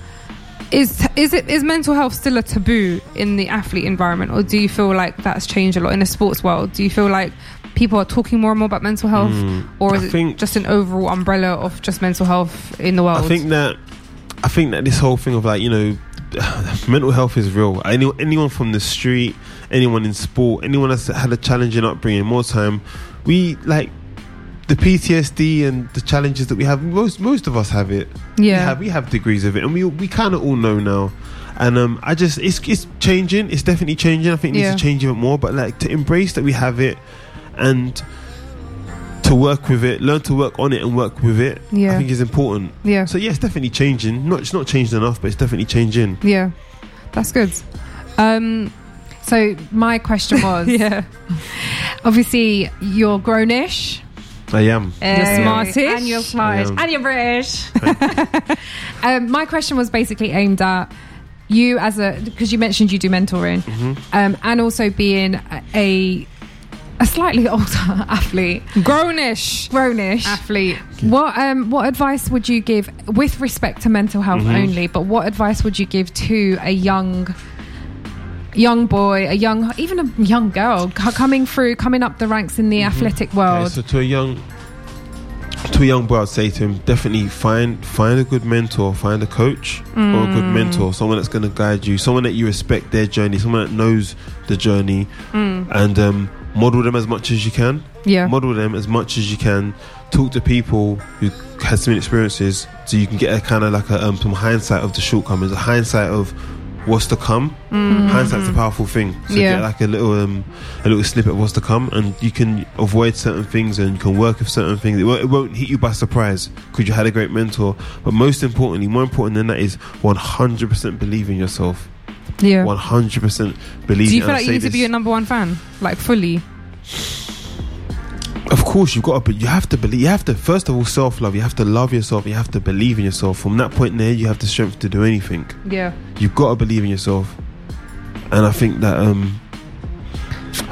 is is it is mental health still a taboo in the athlete environment, or do you feel like that's changed a lot in the sports world? Do you feel like people are talking more and more about mental health, or is it just an overall umbrella of just mental health in the world? I think that I think that this whole thing of like you know mental health is real. Any, anyone from the street, anyone in sport, anyone that's had a challenging upbringing, more time, we like the PTSD and the challenges that we have. Most most of us have it. we Yeah. have we have degrees of it, and we we kind of all know now. And um, I just it's it's changing. It's definitely changing. I think it needs Yeah. to change even more. But like to embrace that we have it, and to work with it, learn to work on it and work with it. Yeah. I think is important. yeah. So yeah, it's definitely changing. Not it's not changed enough, but it's definitely changing. Yeah, that's good. Um, So my question was, yeah, obviously you're grownish, I am. You're smartish. and you're smartish, and you're British. um, my question was basically aimed at you as a because you mentioned you do mentoring, um, and also being a, a a slightly older athlete, grownish grownish athlete. What um what advice would you give with respect to mental health only? But what advice would you give to a young young boy, a young even a young girl co- coming through, coming up the ranks in the athletic Okay, world? so to a young to a young boy, I'd say to him, definitely find find a good mentor, find a coach or a good mentor, someone that's going to guide you, someone that you respect their journey, someone that knows the journey, and um, model them as much as you can. Yeah, model them as much as you can. Talk to people who had similar experiences, so you can get a kind of like a um, some hindsight of the shortcomings, a hindsight of what's to come. Hindsight's a powerful thing. So Yeah. get like a little um, a little snippet of what's to come, and you can avoid certain things and you can work with certain things. It won't, it won't hit you by surprise because you had a great mentor. But most importantly, more important than that is 100% believe in yourself. yeah. 100% believe. Do you feel like you need to be this- your number one fan, like fully? Of course, you've got to, but you have to believe. You have to first of all self love. You have to love yourself. You have to believe in yourself. From that point there, you have the strength to do anything. Yeah, You've got to believe in yourself, and I think that um,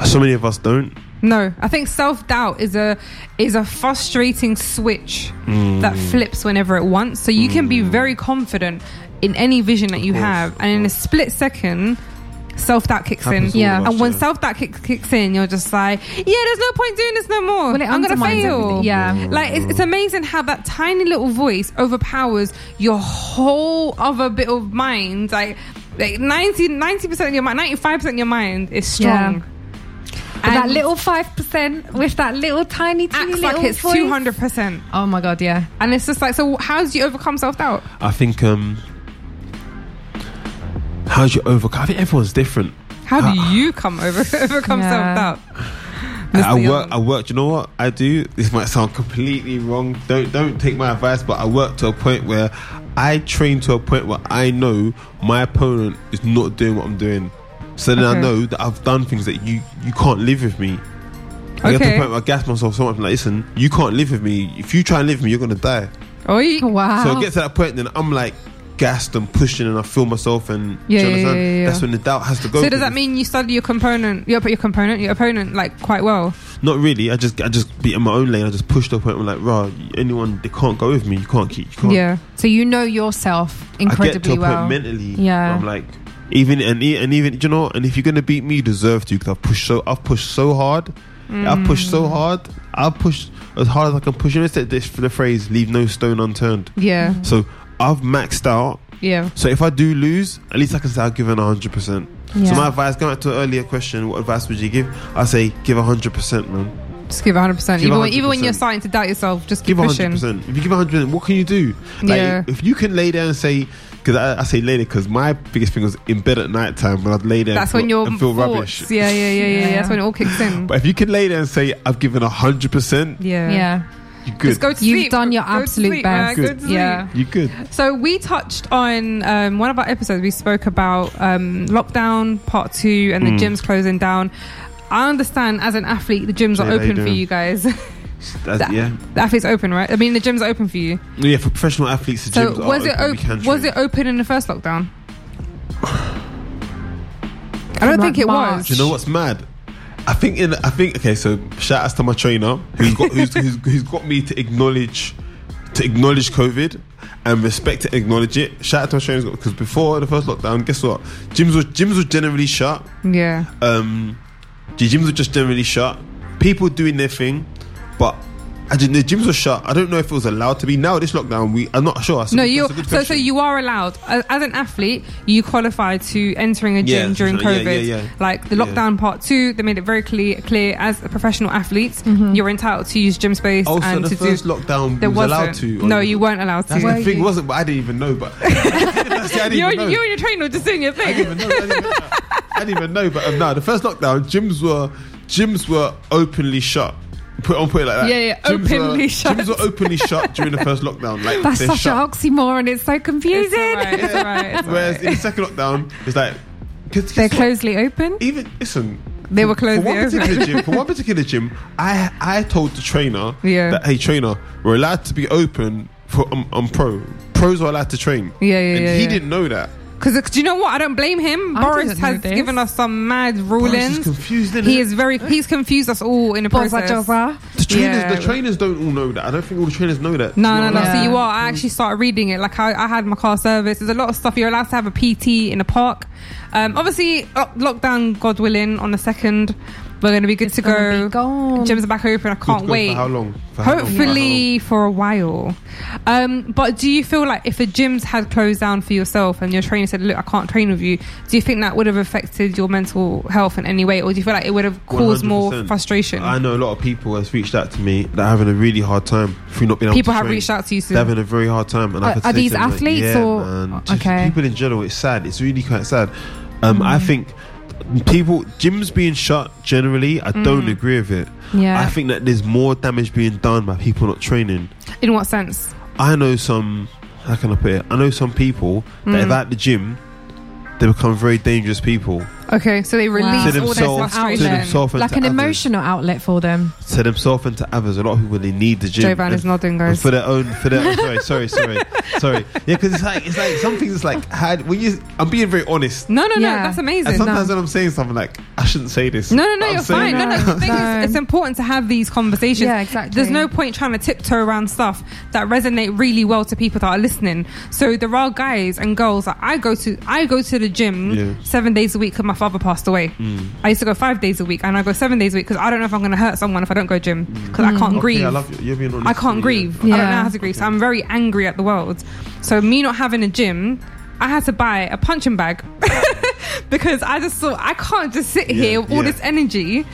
so many of us don't. no. I think self doubt is a is a frustrating switch Mm. that flips whenever it wants. So you can be very confident in any vision that you course, have, of and in a split second. Self doubt kicks Happens in, Yeah. and when self doubt kick, kicks in, you're just like, yeah, there's no point doing this no more. Well, I'm gonna fail. everything. Yeah. Like it's, it's amazing how that tiny little voice overpowers your whole other bit of mind. Like like 90 percent of your mind, ninety five percent of your mind is strong. that And that little five percent with that little tiny, teeny acts little like it's two hundred percent, Oh my god, yeah. and it's just like, so how do you overcome self doubt? I think um, how do you overcome? I think everyone's different. How do you come over overcome Yeah. self doubt? I work. I work. You know what I do? This might sound completely wrong. Don't don't take my advice, but I work to a point where I train to a point where I know my opponent is not doing what I'm doing. So then I know that I've done things that you you can't live with me. I get to Okay. a point where I gas myself so much. I'm like, listen, you can't live with me. If you try and live with me, you're gonna die. Oh, Wow. So I get to that point, then I'm like gassed and pushing, and I feel myself, and Yeah, yeah, yeah, yeah. That's when the doubt has to go. so does that mean you study your component, your your component, your opponent like quite well? Not really. I just I just be in my own lane. I just pushed to a I'm like, rah, anyone they can't go with me. You can't keep. You can't. Yeah. So you know yourself I get to incredibly point well. mentally. Yeah. I'm like, even and and even you know, and if you're gonna beat me, you deserve to because I've pushed so I've pushed so hard. I've pushed Mm. so hard. I've pushed as hard as I can push. You know, it's this for the phrase "leave no stone unturned." Yeah. So I've maxed out. Yeah. So if I do lose, at least I can say I've given hundred percent. Yeah. So my advice, going back to an earlier question, what advice would you give? I say give hundred percent, man. Just give 100%. Give even, when, even when you're starting to doubt yourself, just keep Give pushing. 100%. If you give 100%, what can you do? Like, Yeah. if you can lay there and say, because I, I say lay there because my biggest thing was in bed at night time when I'd lay there That's and when feel, your and feel thoughts, rubbish. Yeah, yeah, yeah, yeah, yeah. Yeah. That's when it all kicks in. But if you can lay there and say, I've given 100%, yeah. yeah. You're good. Just go to You've sleep. done your Go to absolute sleep, man. best. Go to sleep. Yeah. you're good. So we touched on um, one of our episodes. We spoke about um, lockdown part two and the Mm. gyms closing down. I understand as an athlete, the gyms Jay, are how you open for you guys. That's, That- yeah. the athletes open, right? I mean, the gyms are open for you. Yeah, for professional athletes, the So gyms was are it open. We open? can Was train. it open in the first lockdown? I don't From, think it March. was. Do you know what's mad? I think in I think okay. So shout outs to my trainer who's got who's, who's, who's got me to acknowledge to acknowledge COVID and respect to acknowledge it. Shout out to my trainers because before the first lockdown, guess what? Gyms was gyms was generally shut. Yeah. Um, the gyms were just generally shut. People doing their thing, but. I didn't, the gyms were shut. I don't know if it was allowed to be. Now this lockdown, we I'm not sure. That's No, you. that's a good So, so you are allowed as, as an athlete. You qualify to entering a gym Yeah, during yeah, yeah, COVID. yeah. Like the Yeah. lockdown part two, they made it very clear. Clear as a professional athletes, you're entitled to use gym space Also, and Oh, the to first do. lockdown, There we was wasn't. allowed to. no, you weren't allowed That's to. the thing, wasn't? But I didn't even know. But I didn't You, even know. you and your trainer were just doing your I thing. didn't even know. I didn't even know. I didn't even know. But um, no, the first lockdown, gyms were gyms were openly shut. Put on put it like that. Yeah, yeah, Gyms openly were, shut. Gyms were openly shut during the first lockdown. Like That's they're such shut. an oxymoron. It's so confusing. It's alright. It's alright. It's Whereas alright. in the second lockdown, it's like cause They're what? closely open. Even listen. They were for one open. particular gym. For one particular gym, I I told the trainer Yeah. that hey trainer, we're allowed to be open for um, um pro. Pros are allowed to train. Yeah, yeah, and yeah, he yeah. didn't know that. Because do you know what? I don't blame him. I Boris didn't know has this. given us some mad Boris is rulings. confused. Isn't He it? is very. He's confused us all in the Boza process. Joza. The trainers, Yeah. the trainers don't all know that. I don't think all the trainers know that. No, no, You're no. allowed- So you are. I actually started reading it. Like I, I had my car service. There's a lot of stuff. You're allowed to have a PT in a park. Um, obviously, lo- lockdown, God willing, on the second, we're going to be good to gonna go. gone. Gyms are back open. I can't wait. For how long? For how long? Hopefully for a while. Um, but do you feel like if the gyms had closed down for yourself and your trainer said, "Look, I can't train with you," do you think that would have affected your mental health in any way, or do you feel like it would have caused more 100%. frustration? I know a lot of people has reached out to me that are having a really hard time through not being able People to have train. reached out to you They're having a very hard time. And I Are- could are say these to them, like, athletes yeah, or- man, okay. people in general? It's sad. It's really quite sad. Um, Mm. I think people gyms being shut generally. I Mm. don't agree with it. Yeah. I think that there's more damage being done by people not training. In what sense? I know some. How can I put it? I know some people that Mm. if at the gym, they become very dangerous people Okay, so they release To all their themselves- to frustration. themselves and like to an others. emotional outlet for them. to themselves and to others. A lot of people they need the gym. Jovan And is nodding, And guys. for their own for their oh, sorry sorry sorry sorry yeah because it's like it's like some things it's like had when you I'm being very honest No, no, no. Yeah. That's amazing. and sometimes no. when I'm saying something like I shouldn't say this No, no, no, I'm you're saying fine. No, no, it. the thing No. is, it's important to have these conversations. Yeah, exactly. There's no point trying to tiptoe around stuff that resonate really well to people that are listening. So there are guys and girls that I go to. I go to the gym Yeah. seven days a week because my father passed away. Mm. I used to go five days a week, and I go seven days a week because I don't know if I'm going to hurt someone if I don't go gym because I mm. can't Okay, grieve. I love you you're being I can't Yeah. grieve. I don't know how to grieve. So I'm very angry at the world. So me not having a gym, I had to buy a punching bag because I just thought I can't just sit here Yeah, with all yeah. this energy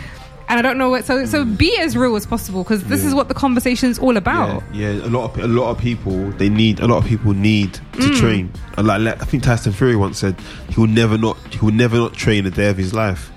and I don't know what. So so be as real as possible because this Yeah. is what the conversation's all about. Yeah, yeah, a lot of a lot of people they need a lot of people need to Mm. train. And like, like I think Tyson Fury once said he will never not he will never not train a day of his life.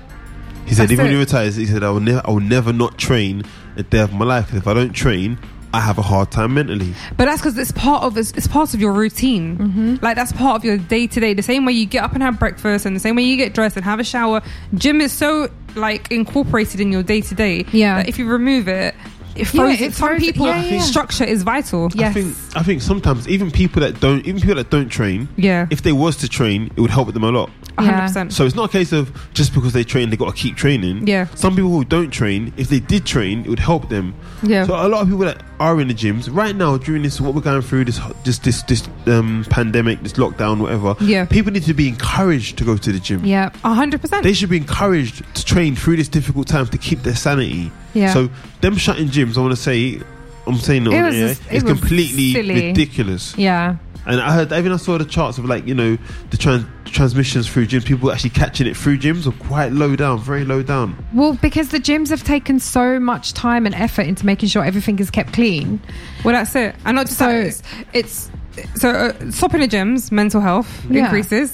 He said That's even when he retires, he said I will never I will never not train a day of my life. 'Cause if I don't train, I have a hard time mentally. But that's because it's part of it's, it's part of your routine. Mm-hmm. Like that's part of your day to day. The same way you get up and have breakfast, and the same way you get dressed and have a shower. Gym is so like incorporated in your day to day. Yeah. That if you remove it, it Yeah, throws. it some people yeah, yeah. structure is vital. Yes. I think I think sometimes even people that don't even people that don't train, Yeah. if they was to train, it would help them a lot. A hundred Yeah. percent. So it's not a case of just because they train, they got to keep training. Yeah. Some people who don't train, if they did train, it would help them. Yeah. So a lot of people that are in the gyms right now during this, what we're going through, this this this this um, pandemic, this lockdown, whatever. Yeah. People need to be encouraged to go to the gym. Yeah. A hundred percent. They should be encouraged to train through this difficult time to keep their sanity. Yeah. So them shutting gyms, I want to say, I'm saying it It on was air, just- it it's was completely silly. ridiculous. Yeah. And I heard, even I saw the charts of like, you know, the tran- transmissions through gyms, people actually catching it through gyms are quite low down, very low down. Well, because the gyms have taken so much time and effort into making sure everything is kept clean. Well, that's it. And not just So- that, it's, it's so uh, stopping the gyms, mental health Yeah. increases,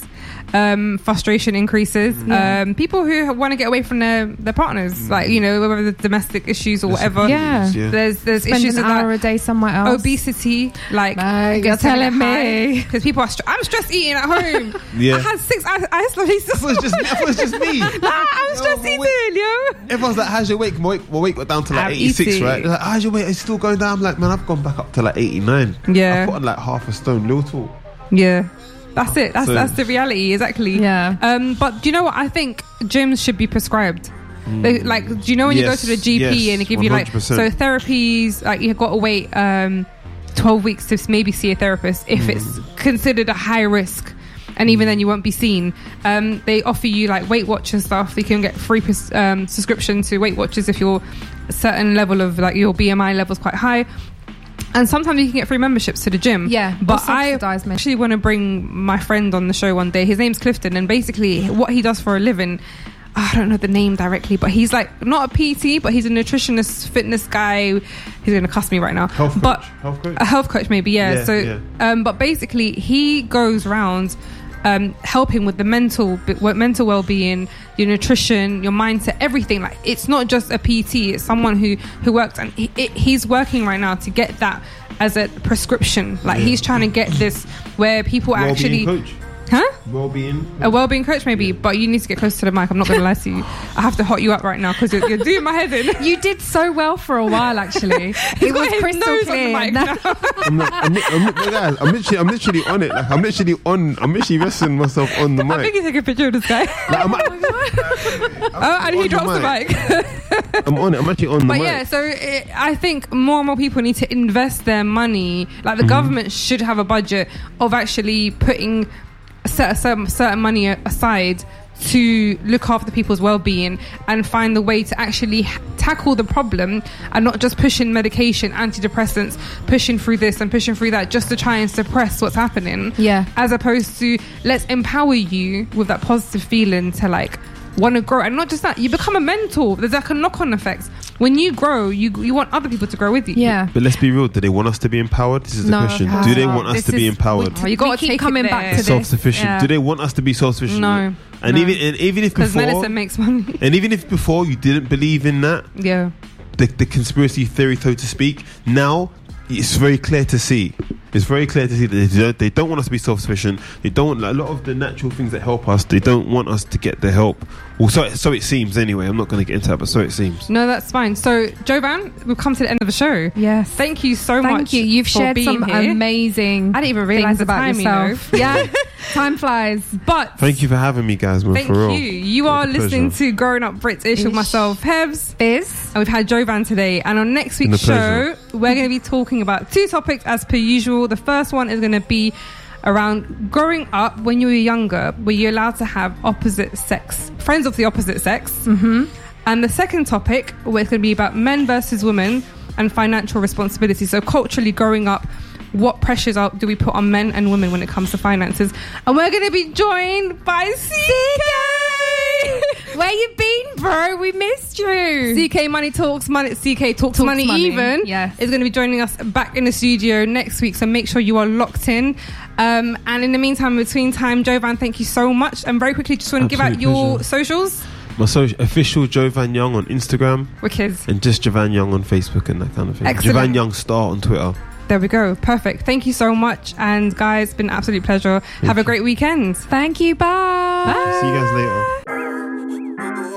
um, frustration increases. Yeah. Um, people who want to get away from their, their partners, like you know, whether the domestic issues or whatever. Yeah. There's there's Spend issues an with hour that. a day somewhere else. Obesity, like No, you're telling me. because people are. Str- I'm stress eating at home. Yeah. I had six ice, ice lollies. I thought it was just, I it was just me. Nah, I'm No, stress but eating, wait. yo. Everyone's like, "How's your weight?" My weight, my weight got down to like I'm 86, eating. right? They're like, "How's your weight?" It's still going down. I'm like, "Man, I've gone back up to like 89." Yeah. I've put on like half a stone. Little talk. Yeah. That's it. That's So- that's the reality, exactly. Yeah. Um, but do you know what? I think gyms should be prescribed. They, like, do you know when. Yes, you go to the GP yes, and they give you like 100%. so therapies? Like you've got to wait um, twelve weeks to maybe see a therapist if Mm. it's considered a high risk. And even then, you won't be seen. Um, they offer you like Weight Watchers stuff. You can get free pres- um, subscription to Weight Watchers if you're a certain level of like your BMI level's quite high. And sometimes you can get free memberships to the gym. Yeah, but I subsidised mem- actually want to bring my friend on the show one day. His name's Clifton, and basically, what he does for a living. I don't know the name directly, but he's like not a PT, but he's a nutritionist, fitness guy. He's going to cuss me right now. Health coach. Health coach. a health coach, maybe, yeah. Yeah, so, yeah. Um, but basically, he goes round um, helping with the mental, mental well-being, your nutrition, your mindset, everything. Like it's not just a PT; it's someone who who works, and he, it, he's working right now to get that as a prescription. Like Yeah. he's trying to get this where people Well-being actually, coach. Huh? Well-being. A well-being coach, maybe, but you need to get close to the mic. I'm not going to lie to you. I have to hot you up right now because you're, you're doing my head in. You did so well for a while, actually. He's it was crystal nose on the clear. mic No- now. I'm, not, I'm, I'm, guys, I'm literally, I'm literally on it. Like I'm literally on. I'm literally resting myself on the mic. I think mic. you take a picture of this guy. Like, I'm, oh, and he on the drops the mic. I'm on it. I'm actually on the mic. But yeah, so it, I think more and more people need to invest their money. Like Mm-hmm. the government should have a budget of actually putting a certain, certain, money aside to look after people's well-being and find the way to actually tackle the problem and not just pushing medication antidepressants pushing through this and pushing through that just to try and suppress what's happening. Yeah. as opposed to let's empower you with that positive feeling to like want to grow. And not just that you become a mentor. There's like a knock-on effect when you grow you you want other people to grow with you yeah. But let's be real. Do they want us to be empowered? This is the No. question. Ah, Do they want us this to be is- empowered? Oh, you got to keep take coming back to this. Self-sufficient. Yeah. Do they want us to be self-sufficient? No, And no. even and even if because before medicine makes money and even if before you didn't believe in that, yeah the, the conspiracy theory, so to speak, now it's very clear to see. It's very clear to see that they don't, they don't want us to be self-sufficient. They don't want a lot of the natural things that help us. They don't want us to get the help. Well, so so it seems anyway. I'm not going to get into that, but so it seems. no that's fine so jovan we've come to the end of the show Yes. thank you so Thank much you. You've for shared being some here. amazing I didn't even realise about time, you know. yourself. Yeah. Time flies. but Thank you for having me, guys. Thank for real. you. You are listening pleasure. to Growing Up British with Ish. myself, Hebs. Biz. And we've had Jovan today. And on next week's show, pleasure. we're going to be talking about two topics as per usual. The first one is going to be around growing up when you were younger, were you allowed to have opposite sex, friends of the opposite sex? Mm-hmm. And the second topic, where it's going to be about men versus women and financial responsibility. So, culturally growing up, what pressures are, do we put on men and women when it comes to finances? And we're going to be joined by CK! Where you been, bro? We missed you. CK Money Talks Money CK Talks, Talks Money, Money, Even yes. is going to be joining us back in the studio next week. So make sure you are locked in. Um, and in the meantime, between time, Jovan, thank you so much. And very quickly, just want to give out your pleasure. socials. My social official Jovan Young on Instagram Wicked. and just Jovan Young on Facebook and that kind of thing. Excellent. Jovan Young Star on Twitter. There we go. Perfect. Thank you so much. And guys, been an absolute pleasure. Thank Have you. a great weekend. Thank you. Bye. Bye. See you guys later.